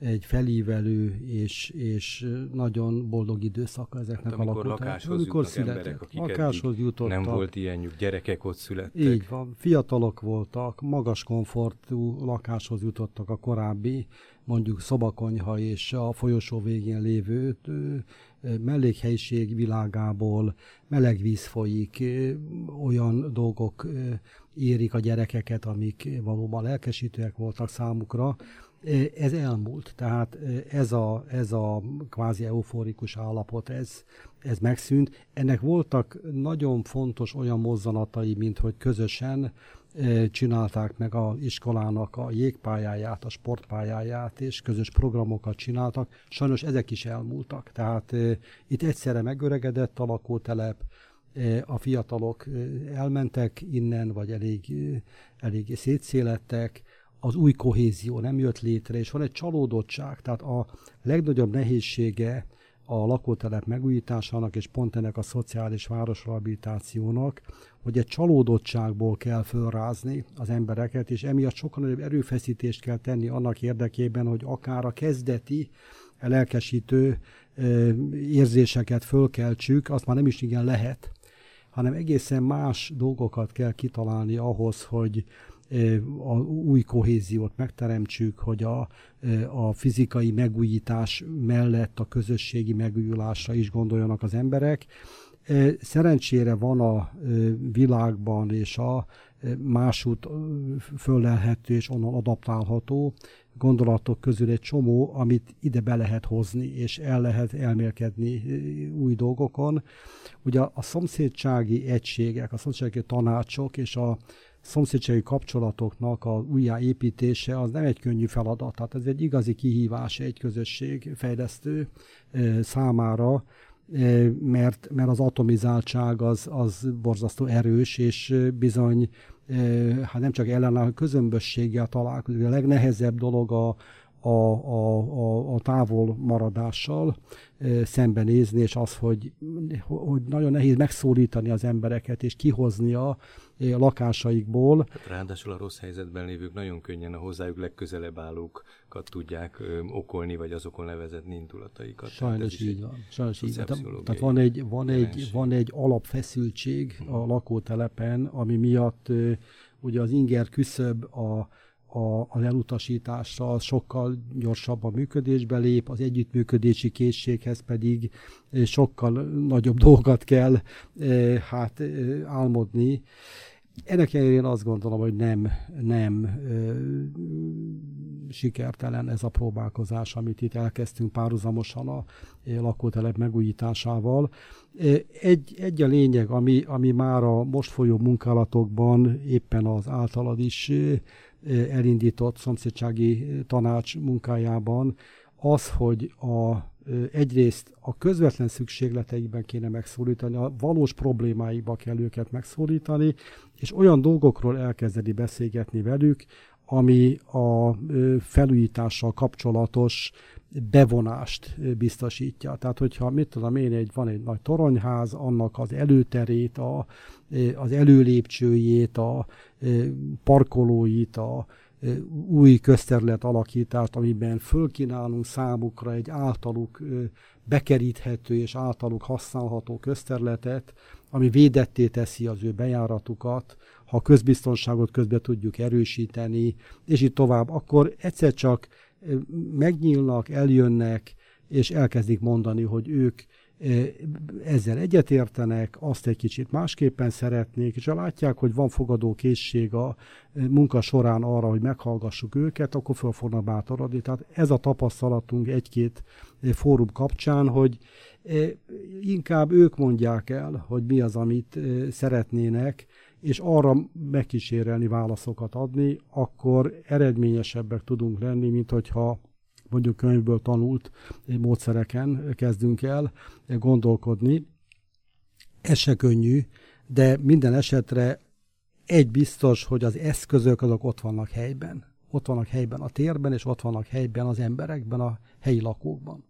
egy felívelő és, és nagyon boldog időszaka ezeknek hát, a lakóknak. lakáshoz amikor született, emberek, akik lakáshoz jutottak. Nem volt ilyenjük, gyerekek ott születtek. Így van, fiatalok voltak, magas komfortú lakáshoz jutottak a korábbi, mondjuk szobakonyha és a folyosó végén lévő mellékhelyiség világából meleg víz folyik, olyan dolgok érik a gyerekeket, amik valóban lelkesítőek voltak számukra, ez elmúlt, tehát ez a, ez a kvázi euforikus állapot, ez, ez megszűnt. Ennek voltak nagyon fontos olyan mozzanatai, mint hogy közösen csinálták meg a iskolának a jégpályáját, a sportpályáját, és közös programokat csináltak. Sajnos ezek is elmúltak. Tehát itt egyszerre megöregedett a lakótelep, a fiatalok elmentek innen, vagy elég, elég szétszélettek, az új kohézió nem jött létre, és van egy csalódottság. Tehát a legnagyobb nehézsége a lakótelep megújításának, és pont ennek a szociális városrehabilitációnak, hogy egy csalódottságból kell fölrázni az embereket, és emiatt sokkal nagyobb erőfeszítést kell tenni annak érdekében, hogy akár a kezdeti lelkesítő érzéseket fölkeltsük, azt már nem is igen lehet, hanem egészen más dolgokat kell kitalálni ahhoz, hogy, a új kohéziót megteremtsük, hogy a, a fizikai megújítás mellett a közösségi megújulásra is gondoljanak az emberek. Szerencsére van a világban és a másút föllelhető és onnan adaptálható gondolatok közül egy csomó, amit ide be lehet hozni, és el lehet elmélkedni új dolgokon. Ugye a szomszédsági egységek, a szomszédsági tanácsok és a szomszédsági kapcsolatoknak a újjáépítése az nem egy könnyű feladat. Tehát ez egy igazi kihívás egy közösség fejlesztő számára, mert, mert az atomizáltság az, az borzasztó erős, és bizony hát nem csak ellenálló közömbösséggel találkozik. A legnehezebb dolog a, a, a, a, a távol maradással szembenézni, és az, hogy, hogy nagyon nehéz megszólítani az embereket, és kihozni a, lakásaikból. Hát ráadásul a rossz helyzetben lévők nagyon könnyen a hozzájuk legközelebb állókat tudják ö, okolni, vagy azokon levezetni indulataikat. Sajnos így van. Sajnos így van. Tehát van egy, van, egy, van egy alapfeszültség a lakótelepen, ami miatt ugye az inger küszöb a a, az elutasításra sokkal gyorsabban működésbe lép, az együttműködési készséghez pedig eh, sokkal nagyobb dolgokat kell eh, hát eh, álmodni. Ennek ellenére én azt gondolom, hogy nem, nem ö, sikertelen ez a próbálkozás, amit itt elkezdtünk párhuzamosan a lakótelep megújításával. Egy, egy a lényeg, ami, ami már a most folyó munkálatokban éppen az általad is elindított szomszédsági tanács munkájában az, hogy a, egyrészt a közvetlen szükségleteikben kéne megszólítani, a valós problémáiba kell őket megszólítani, és olyan dolgokról elkezdeni beszélgetni velük, ami a felújítással kapcsolatos bevonást biztosítja. Tehát, hogyha mit tudom én, egy, van egy nagy toronyház, annak az előterét, a, az előlépcsőjét, a parkolóit, a új közterület alakítást, amiben fölkínálunk számukra egy általuk bekeríthető és általuk használható közterületet, ami védetté teszi az ő bejáratukat, ha a közbiztonságot közben tudjuk erősíteni, és így tovább, akkor egyszer csak megnyílnak, eljönnek, és elkezdik mondani, hogy ők ezzel egyetértenek, azt egy kicsit másképpen szeretnék, és ha látják, hogy van fogadó készség a munka során arra, hogy meghallgassuk őket, akkor föl fognak bátorodni. Tehát ez a tapasztalatunk egy-két fórum kapcsán, hogy inkább ők mondják el, hogy mi az, amit szeretnének, és arra megkísérelni válaszokat adni, akkor eredményesebbek tudunk lenni, mint hogyha mondjuk könyvből tanult módszereken kezdünk el gondolkodni. Ez se könnyű, de minden esetre egy biztos, hogy az eszközök azok ott vannak helyben. Ott vannak helyben a térben, és ott vannak helyben az emberekben, a helyi lakókban.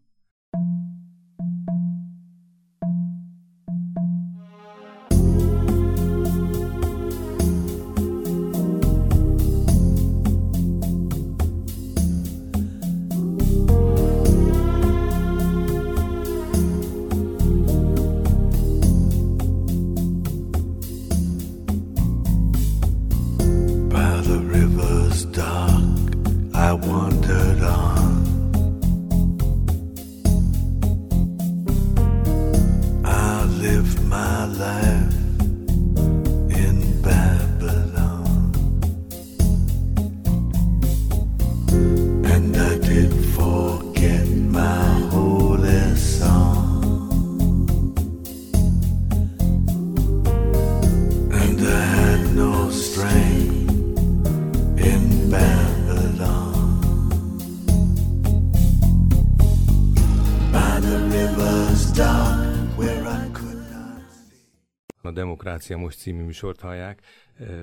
Demokrácia Most című műsort hallják.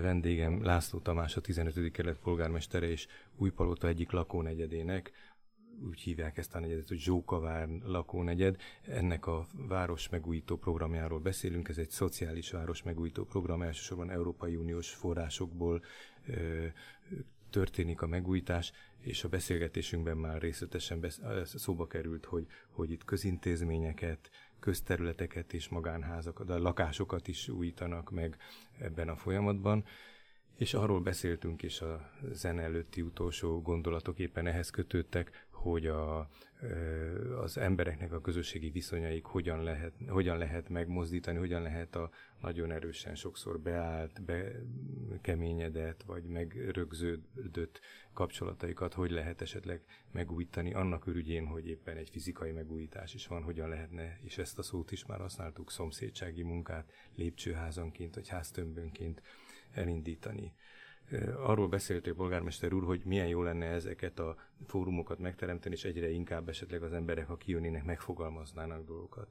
Vendégem László Tamás, a 15. kerület polgármestere és Újpalota egyik lakónegyedének. Úgy hívják ezt a negyedet, hogy Zsókavár lakónegyed. Ennek a város megújító programjáról beszélünk. Ez egy szociális város megújító program, elsősorban Európai Uniós forrásokból történik a megújítás, és a beszélgetésünkben már részletesen besz- szóba került, hogy, hogy itt közintézményeket, közterületeket és magánházakat, a lakásokat is újítanak meg ebben a folyamatban. És arról beszéltünk, és a zene előtti utolsó gondolatok éppen ehhez kötődtek, hogy a, az embereknek a közösségi viszonyaik hogyan lehet, hogyan lehet megmozdítani, hogyan lehet a nagyon erősen sokszor beállt, bekeményedett, vagy megrögződött kapcsolataikat, hogy lehet esetleg megújítani annak örügyén, hogy éppen egy fizikai megújítás is van, hogyan lehetne, és ezt a szót is már használtuk, szomszédsági munkát lépcsőházanként, vagy háztömbönként elindítani arról beszéltél, polgármester úr, hogy milyen jó lenne ezeket a fórumokat megteremteni, és egyre inkább esetleg az emberek, ha kijönnének, megfogalmaznának dolgokat.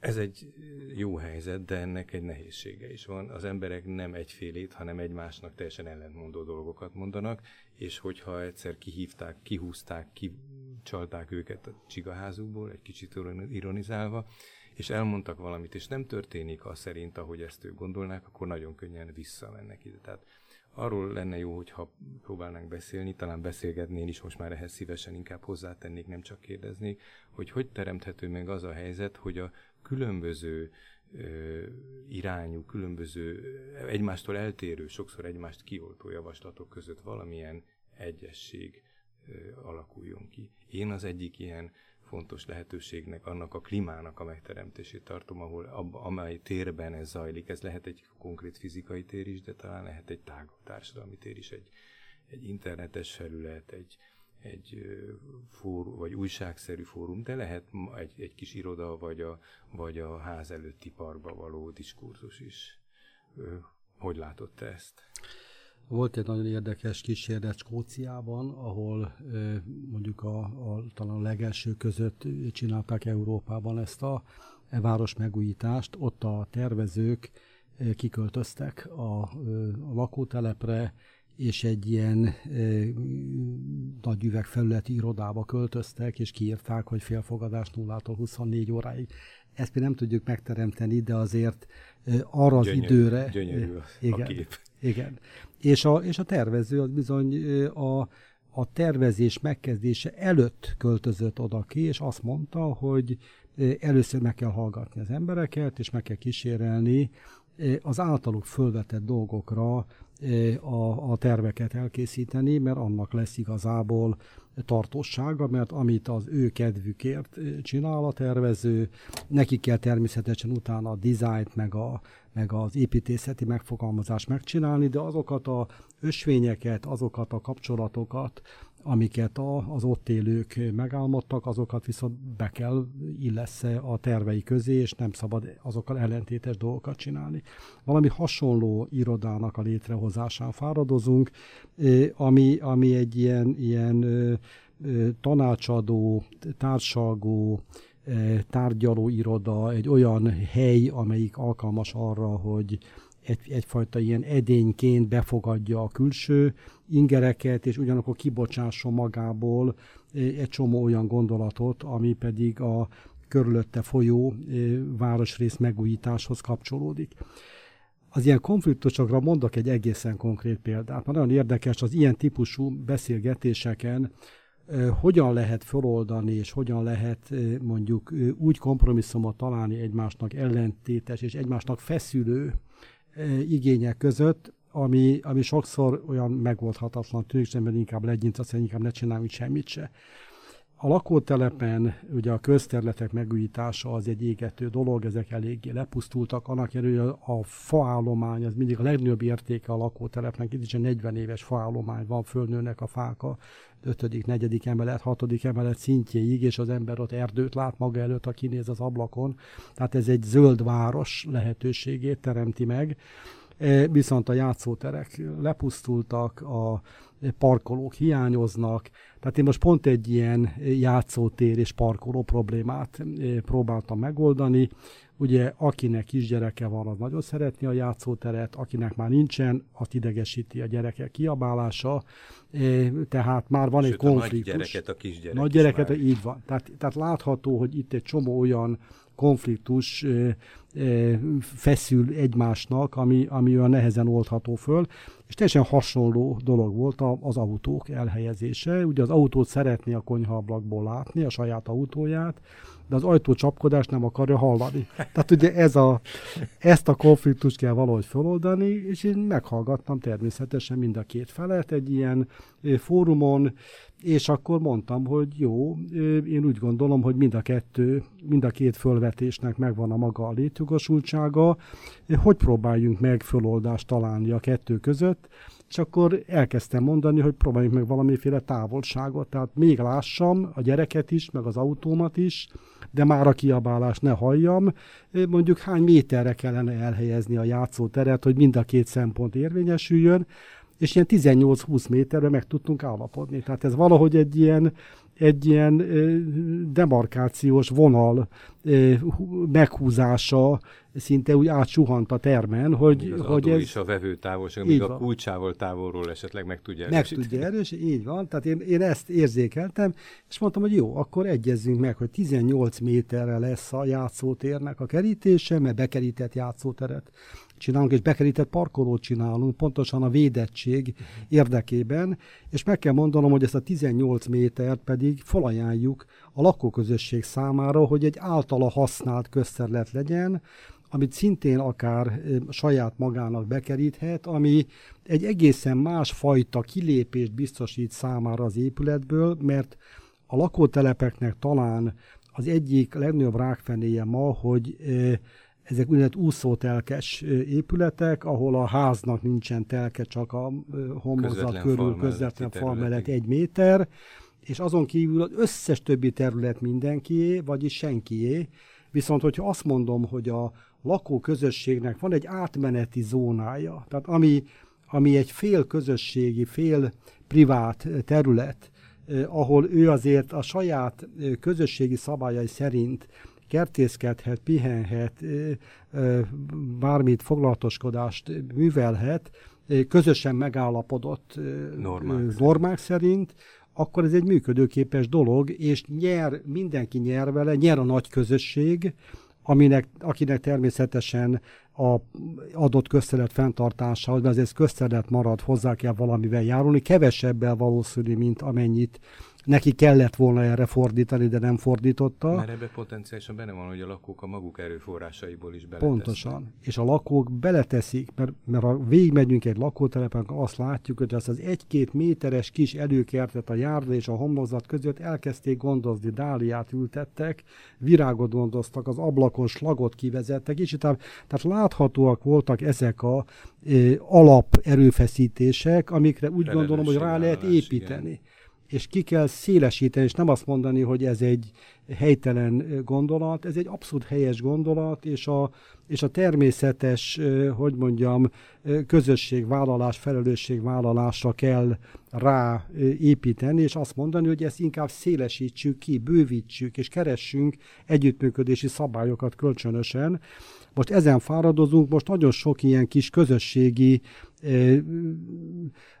Ez egy jó helyzet, de ennek egy nehézsége is van. Az emberek nem egyfélét, hanem egymásnak teljesen ellentmondó dolgokat mondanak, és hogyha egyszer kihívták, kihúzták, kicsalták őket a csigaházukból, egy kicsit ironizálva, és elmondtak valamit, és nem történik az szerint, ahogy ezt ők gondolnák, akkor nagyon könnyen visszamennek ide. Tehát arról lenne jó, hogyha próbálnánk beszélni, talán beszélgetni én is most már ehhez szívesen inkább hozzátennék, nem csak kérdeznék, hogy hogy teremthető meg az a helyzet, hogy a különböző irányú, különböző, egymástól eltérő, sokszor egymást kioltó javaslatok között valamilyen egyesség alakuljon ki. Én az egyik ilyen fontos lehetőségnek, annak a klímának a megteremtését tartom, ahol ab, amely térben ez zajlik. Ez lehet egy konkrét fizikai tér is, de talán lehet egy tágabb társadalmi tér is, egy, egy internetes felület, egy, egy fórum, vagy újságszerű fórum, de lehet egy, egy kis iroda, vagy a, vagy a ház előtti parkba való diskurzus is. Hogy látod te ezt? Volt egy nagyon érdekes kísérlet Skóciában, ahol mondjuk a, a talán legelső között csinálták Európában ezt a e város megújítást. Ott a tervezők kiköltöztek a, a lakótelepre, és egy ilyen e, nagy üvegfelületi irodába költöztek, és kiírták, hogy félfogadás 0-tól 24 óráig. Ezt mi nem tudjuk megteremteni, de azért e, arra gyönyörű, az időre... Gyönyörű a, igen, a kép. Igen. És a, és a tervező az bizony a, a tervezés megkezdése előtt költözött oda ki, és azt mondta, hogy először meg kell hallgatni az embereket, és meg kell kísérelni az általuk fölvetett dolgokra a, a terveket elkészíteni, mert annak lesz igazából tartósága, mert amit az ő kedvükért csinál a tervező, neki kell természetesen utána a dizájnt, meg, a, meg az építészeti megfogalmazást megcsinálni, de azokat a ösvényeket, azokat a kapcsolatokat, amiket a, az ott élők megálmodtak, azokat viszont be kell illessze a tervei közé, és nem szabad azokkal ellentétes dolgokat csinálni. Valami hasonló irodának a létrehozásán fáradozunk, ami, ami egy ilyen, ilyen tanácsadó, társalgó, tárgyaló iroda, egy olyan hely, amelyik alkalmas arra, hogy egy, egyfajta ilyen edényként befogadja a külső ingereket, és ugyanakkor kibocsásson magából egy csomó olyan gondolatot, ami pedig a körülötte folyó városrész megújításhoz kapcsolódik. Az ilyen konfliktusokra mondok egy egészen konkrét példát. Mert nagyon érdekes az ilyen típusú beszélgetéseken, hogyan lehet feloldani, és hogyan lehet mondjuk úgy kompromisszumot találni egymásnak ellentétes és egymásnak feszülő igények között, ami, ami sokszor olyan megoldhatatlan tűnik, mert inkább legyint, azt inkább ne csináljunk semmit se. A lakótelepen ugye a közterületek megújítása az egy égető dolog, ezek eléggé lepusztultak, annak ellenére a faállomány az mindig a legnagyobb értéke a lakótelepnek, itt is egy 40 éves faállomány van, fölnőnek a fák a 5., 4. emelet, 6. emelet szintjéig, és az ember ott erdőt lát maga előtt, ha kinéz az ablakon. Tehát ez egy zöld város lehetőségét teremti meg. E, viszont a játszóterek lepusztultak, a parkolók hiányoznak, tehát én most pont egy ilyen játszótér és parkoló problémát e, próbáltam megoldani. Ugye akinek kisgyereke van, az nagyon szeretni a játszóteret, akinek már nincsen, azt idegesíti a gyerekek kiabálása, e, tehát már van Sőt, egy konfliktus. nagy gyereket a kisgyerek Nagy gyereket, így van. Tehát, tehát látható, hogy itt egy csomó olyan konfliktus feszül egymásnak, ami, ami olyan nehezen oldható föl, és teljesen hasonló dolog volt az autók elhelyezése. Ugye az autót szeretné a konyhaablakból látni, a saját autóját, de az ajtó csapkodást nem akarja hallani. Tehát ugye ez a, ezt a konfliktust kell valahogy feloldani, és én meghallgattam természetesen mind a két felet egy ilyen fórumon, és akkor mondtam, hogy jó, én úgy gondolom, hogy mind a kettő, mind a két fölvetésnek megvan a maga a létjogosultsága, hogy próbáljunk meg föloldást találni a kettő között, és akkor elkezdtem mondani, hogy próbáljunk meg valamiféle távolságot, tehát még lássam a gyereket is, meg az autómat is, de már a kiabálást ne halljam, mondjuk hány méterre kellene elhelyezni a játszóteret, hogy mind a két szempont érvényesüljön, és ilyen 18-20 méterre meg tudtunk állapodni. Tehát ez valahogy egy ilyen, egy ilyen demarkációs vonal meghúzása szinte úgy átsuhant a termen, hogy, az hogy ez... is a vevő távolság, amíg a kulcsával távolról esetleg meg tudja erősíteni. Meg tudja erősíteni, így van. Tehát én, én ezt érzékeltem, és mondtam, hogy jó, akkor egyezzünk meg, hogy 18 méterre lesz a játszótérnek a kerítése, mert bekerített játszóteret csinálunk, és bekerített parkolót csinálunk, pontosan a védettség érdekében, és meg kell mondanom, hogy ezt a 18 métert pedig felajánljuk a lakóközösség számára, hogy egy általa használt közterület legyen, amit szintén akár saját magának bekeríthet, ami egy egészen más fajta kilépést biztosít számára az épületből, mert a lakótelepeknek talán az egyik legnagyobb rákfenéje ma, hogy ezek úgynevezett úszótelkes épületek, ahol a háznak nincsen telke, csak a homlokzat körül közvetlen fal mellett egy méter, és azon kívül az összes többi terület mindenkié, vagyis senkié. Viszont, hogyha azt mondom, hogy a lakóközösségnek van egy átmeneti zónája, tehát ami, ami egy fél közösségi, fél privát terület, ahol ő azért a saját közösségi szabályai szerint kertészkedhet, pihenhet, bármit foglalatoskodást művelhet, közösen megállapodott normák, normák szerint, akkor ez egy működőképes dolog, és nyer, mindenki nyer vele, nyer a nagy közösség, aminek, akinek természetesen a adott közterület fenntartásához, mert ez közterület marad, hozzá kell valamivel járulni, kevesebbel valószínű, mint amennyit neki kellett volna erre fordítani, de nem fordította. Mert ebbe potenciálisan benne van, hogy a lakók a maguk erőforrásaiból is beletesznek. Pontosan. És a lakók beleteszik, mert, mert ha végigmegyünk egy lakótelepen, azt látjuk, hogy azt az egy-két méteres kis előkertet a járda és a homlokzat között elkezdték gondozni, dáliát ültettek, virágot gondoztak, az ablakon slagot kivezettek, és tehát, tehát láthatóak voltak ezek a e, alap erőfeszítések, amikre úgy gondolom, hogy rá lehet építeni. Igen és ki kell szélesíteni, és nem azt mondani, hogy ez egy helytelen gondolat, ez egy abszolút helyes gondolat, és a, és a természetes, hogy mondjam, közösségvállalás, felelősségvállalásra kell rá építeni, és azt mondani, hogy ezt inkább szélesítsük ki, bővítsük, és keressünk együttműködési szabályokat kölcsönösen. Most ezen fáradozunk, most nagyon sok ilyen kis közösségi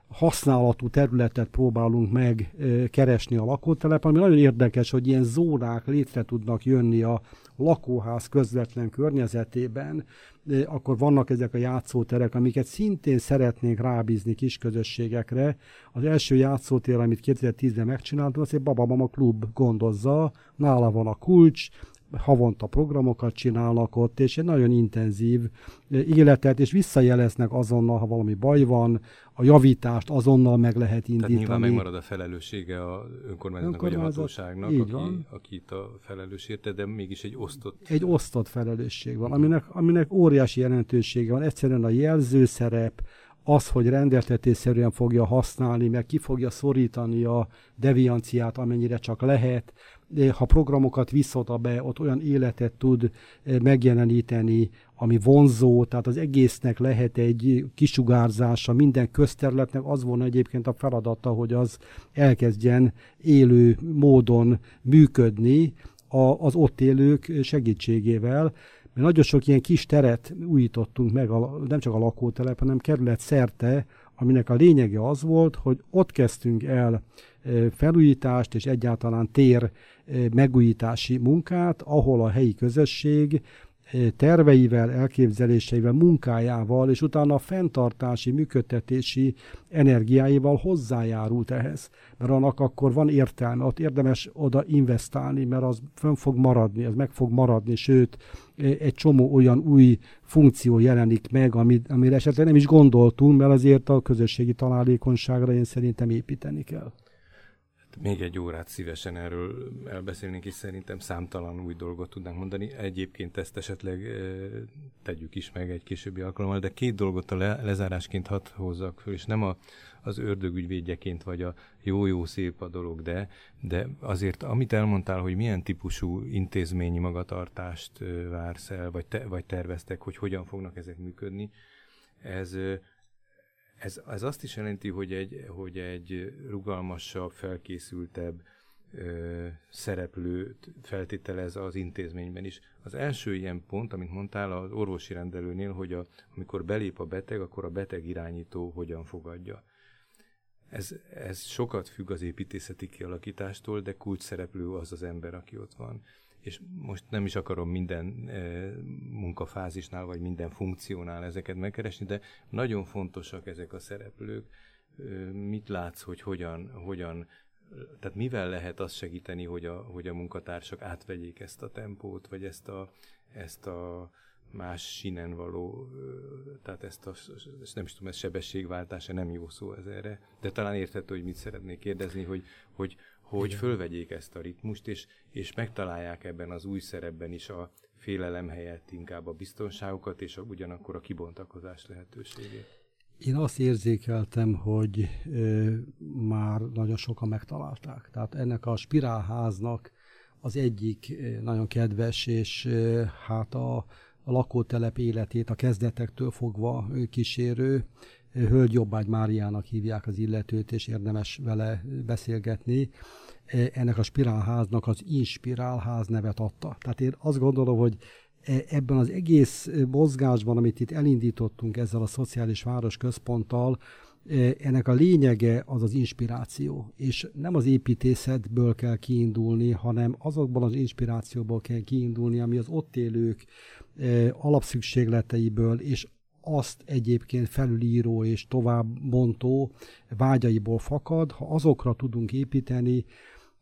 használatú területet próbálunk meg keresni a lakótelepen, ami nagyon érdekes, hogy ilyen zónák létre tudnak jönni a lakóház közvetlen környezetében, akkor vannak ezek a játszóterek, amiket szintén szeretnénk rábízni kis közösségekre. Az első játszótér, amit 2010-ben megcsináltunk, az egy Babamama Klub gondozza, nála van a kulcs, havonta programokat csinálnak ott, és egy nagyon intenzív életet, és visszajeleznek azonnal, ha valami baj van, a javítást azonnal meg lehet indítani. Tehát nyilván megmarad a felelőssége a önkormányzatnak vagy a hatóságnak, aki, van. aki itt a felelős érte, de mégis egy osztott... Egy osztott felelősség van, aminek, aminek óriási jelentősége van. Egyszerűen a jelzőszerep, az, hogy rendeltetésszerűen fogja használni, meg ki fogja szorítani a devianciát, amennyire csak lehet, ha programokat visszota be, ott olyan életet tud eh, megjeleníteni, ami vonzó, tehát az egésznek lehet egy kisugárzása, minden közterületnek. Az volna egyébként a feladata, hogy az elkezdjen élő módon működni az ott élők segítségével, mert nagyon sok ilyen kis teret újítottunk meg, nem csak a lakótelep, hanem kerület szerte, aminek a lényege az volt, hogy ott kezdtünk el felújítást és egyáltalán tér megújítási munkát, ahol a helyi közösség terveivel, elképzeléseivel, munkájával, és utána a fenntartási, működtetési energiáival hozzájárult ehhez. Mert annak akkor van értelme, ott érdemes oda investálni, mert az fönn fog maradni, az meg fog maradni, sőt, egy csomó olyan új funkció jelenik meg, amit, amire esetleg nem is gondoltunk, mert azért a közösségi találékonyságra én szerintem építeni kell még egy órát szívesen erről elbeszélnénk, és szerintem számtalan új dolgot tudnánk mondani. Egyébként ezt esetleg tegyük is meg egy későbbi alkalommal, de két dolgot a le, lezárásként hadd hozzak föl, és nem a, az ördögügyvédjeként, vagy a jó-jó szép a dolog, de, de azért amit elmondtál, hogy milyen típusú intézményi magatartást vársz el, vagy, te, vagy terveztek, hogy hogyan fognak ezek működni, ez Ez, ez azt is jelenti, hogy egy, hogy egy rugalmasabb, felkészültebb ö, szereplőt feltételez az intézményben is. Az első ilyen pont, amit mondtál az orvosi rendelőnél, hogy a, amikor belép a beteg, akkor a beteg irányító hogyan fogadja. Ez, ez sokat függ az építészeti kialakítástól, de kulcs szereplő az az ember, aki ott van és most nem is akarom minden e, munkafázisnál, vagy minden funkciónál ezeket megkeresni, de nagyon fontosak ezek a szereplők. E, mit látsz, hogy hogyan, hogyan tehát mivel lehet azt segíteni, hogy a, hogy a munkatársak átvegyék ezt a tempót, vagy ezt a, ezt a más sinen való, tehát ezt a, ezt nem is tudom, ez sebességváltása nem jó szó ez erre, de talán érthető, hogy mit szeretnék kérdezni, hogy, hogy, hogy Igen. fölvegyék ezt a ritmust, és, és megtalálják ebben az új szerepben is a félelem helyett inkább a biztonságokat, és a, ugyanakkor a kibontakozás lehetőségét. Én azt érzékeltem, hogy ö, már nagyon sokan megtalálták. Tehát ennek a spirálháznak az egyik nagyon kedves, és ö, hát a, a lakótelep életét a kezdetektől fogva kísérő Hölgy Jobbágy Máriának hívják az illetőt, és érdemes vele beszélgetni. E, ennek a spirálháznak az inspirálház nevet adta. Tehát én azt gondolom, hogy e, ebben az egész mozgásban, amit itt elindítottunk ezzel a szociális város központtal, e, ennek a lényege az az inspiráció, és nem az építészetből kell kiindulni, hanem azokból az inspirációból kell kiindulni, ami az ott élők alapszükségleteiből és azt egyébként felülíró és továbbbontó vágyaiból fakad. Ha azokra tudunk építeni,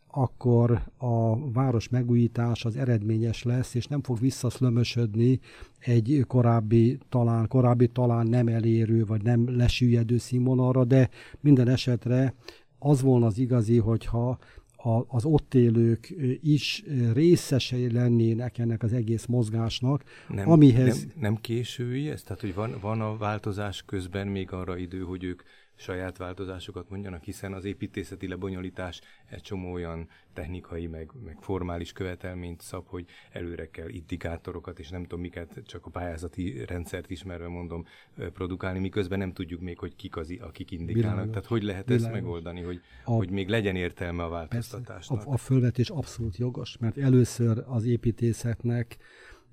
akkor a város megújítás az eredményes lesz, és nem fog visszaszlömösödni egy korábbi talán, korábbi talán nem elérő, vagy nem lesüllyedő színvonalra, de minden esetre az volna az igazi, hogyha a, az ott élők is részesei lennének ennek az egész mozgásnak, nem, amihez... Nem, nem késői ez? Tehát, hogy van, van a változás közben még arra idő, hogy ők saját változásokat mondjanak, hiszen az építészeti lebonyolítás egy csomó olyan technikai, meg, meg formális követelményt szab, hogy előre kell indikátorokat, és nem tudom miket, csak a pályázati rendszert ismerve mondom, produkálni, miközben nem tudjuk még, hogy kik az, akik indikálnak. Bilágos. Tehát hogy lehet Bilágos. ezt megoldani, hogy, a, hogy még legyen értelme a változtatásnak? a, a fölvetés abszolút jogos, mert először az építészetnek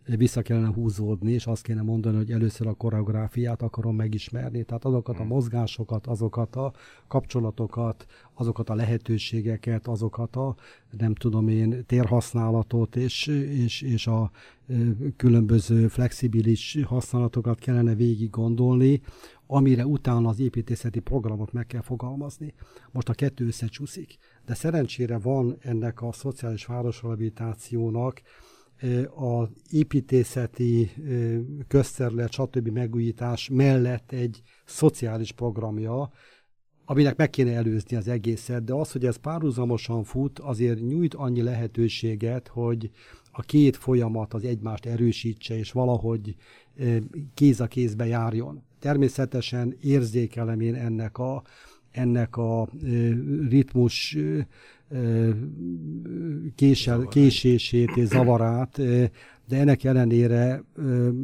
vissza kellene húzódni, és azt kéne mondani, hogy először a koreográfiát akarom megismerni. Tehát azokat a hmm. mozgásokat, azokat a kapcsolatokat, azokat a lehetőségeket, azokat a, nem tudom én, térhasználatot és, és, és a különböző flexibilis használatokat kellene végig gondolni, amire utána az építészeti programot meg kell fogalmazni. Most a kettő összecsúszik. De szerencsére van ennek a szociális városrehabilitációnak az építészeti közterület, stb. megújítás mellett egy szociális programja, aminek meg kéne előzni az egészet, de az, hogy ez párhuzamosan fut, azért nyújt annyi lehetőséget, hogy a két folyamat az egymást erősítse, és valahogy kéz a kézbe járjon. Természetesen érzékelem én ennek a, ennek a ritmus késel, késését és zavarát, de ennek ellenére,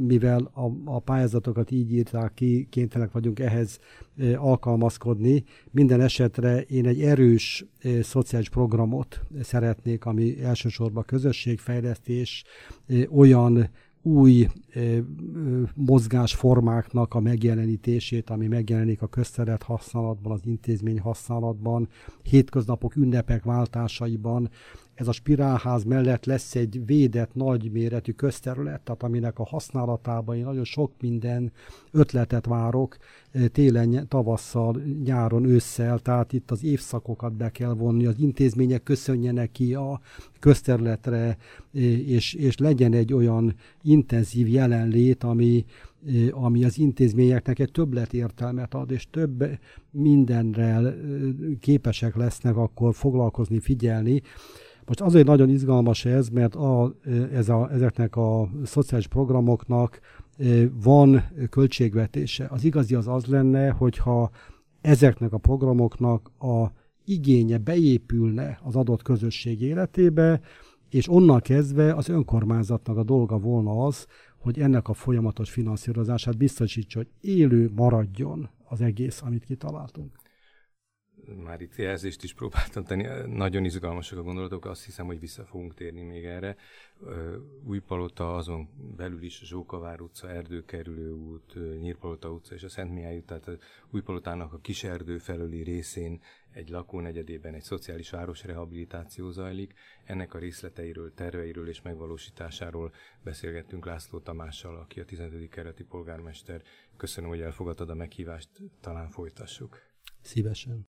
mivel a, a pályázatokat így írták ki, kénytelenek vagyunk ehhez alkalmazkodni. Minden esetre én egy erős szociális programot szeretnék, ami elsősorban közösségfejlesztés, olyan új mozgásformáknak a megjelenítését, ami megjelenik a közterület használatban, az intézmény használatban, hétköznapok, ünnepek váltásaiban, ez a spirálház mellett lesz egy védett nagyméretű közterület, tehát aminek a használatában én nagyon sok minden ötletet várok eh, télen, tavasszal, nyáron, ősszel, tehát itt az évszakokat be kell vonni, az intézmények köszönjenek ki a közterületre, eh, és, és legyen egy olyan intenzív jelenlét, ami, eh, ami az intézményeknek egy többlet értelmet ad, és több mindenrel képesek lesznek akkor foglalkozni, figyelni. Most azért nagyon izgalmas ez, mert a, ez a, ezeknek a szociális programoknak van költségvetése. Az igazi az az lenne, hogyha ezeknek a programoknak a igénye beépülne az adott közösség életébe, és onnan kezdve az önkormányzatnak a dolga volna az, hogy ennek a folyamatos finanszírozását biztosítsa, hogy élő maradjon az egész, amit kitaláltunk már itt jelzést is próbáltam tenni, nagyon izgalmasak a gondolatok, azt hiszem, hogy vissza fogunk térni még erre. Újpalota, azon belül is Zsókavár utca, Erdőkerülő út, Nyírpalota utca és a Szent Mihály út, tehát Újpalotának a kis erdő felüli részén egy lakónegyedében egy szociális városrehabilitáció zajlik. Ennek a részleteiről, terveiről és megvalósításáról beszélgettünk László Tamással, aki a 15. kereti polgármester. Köszönöm, hogy elfogadtad a meghívást, talán folytassuk. Szívesen.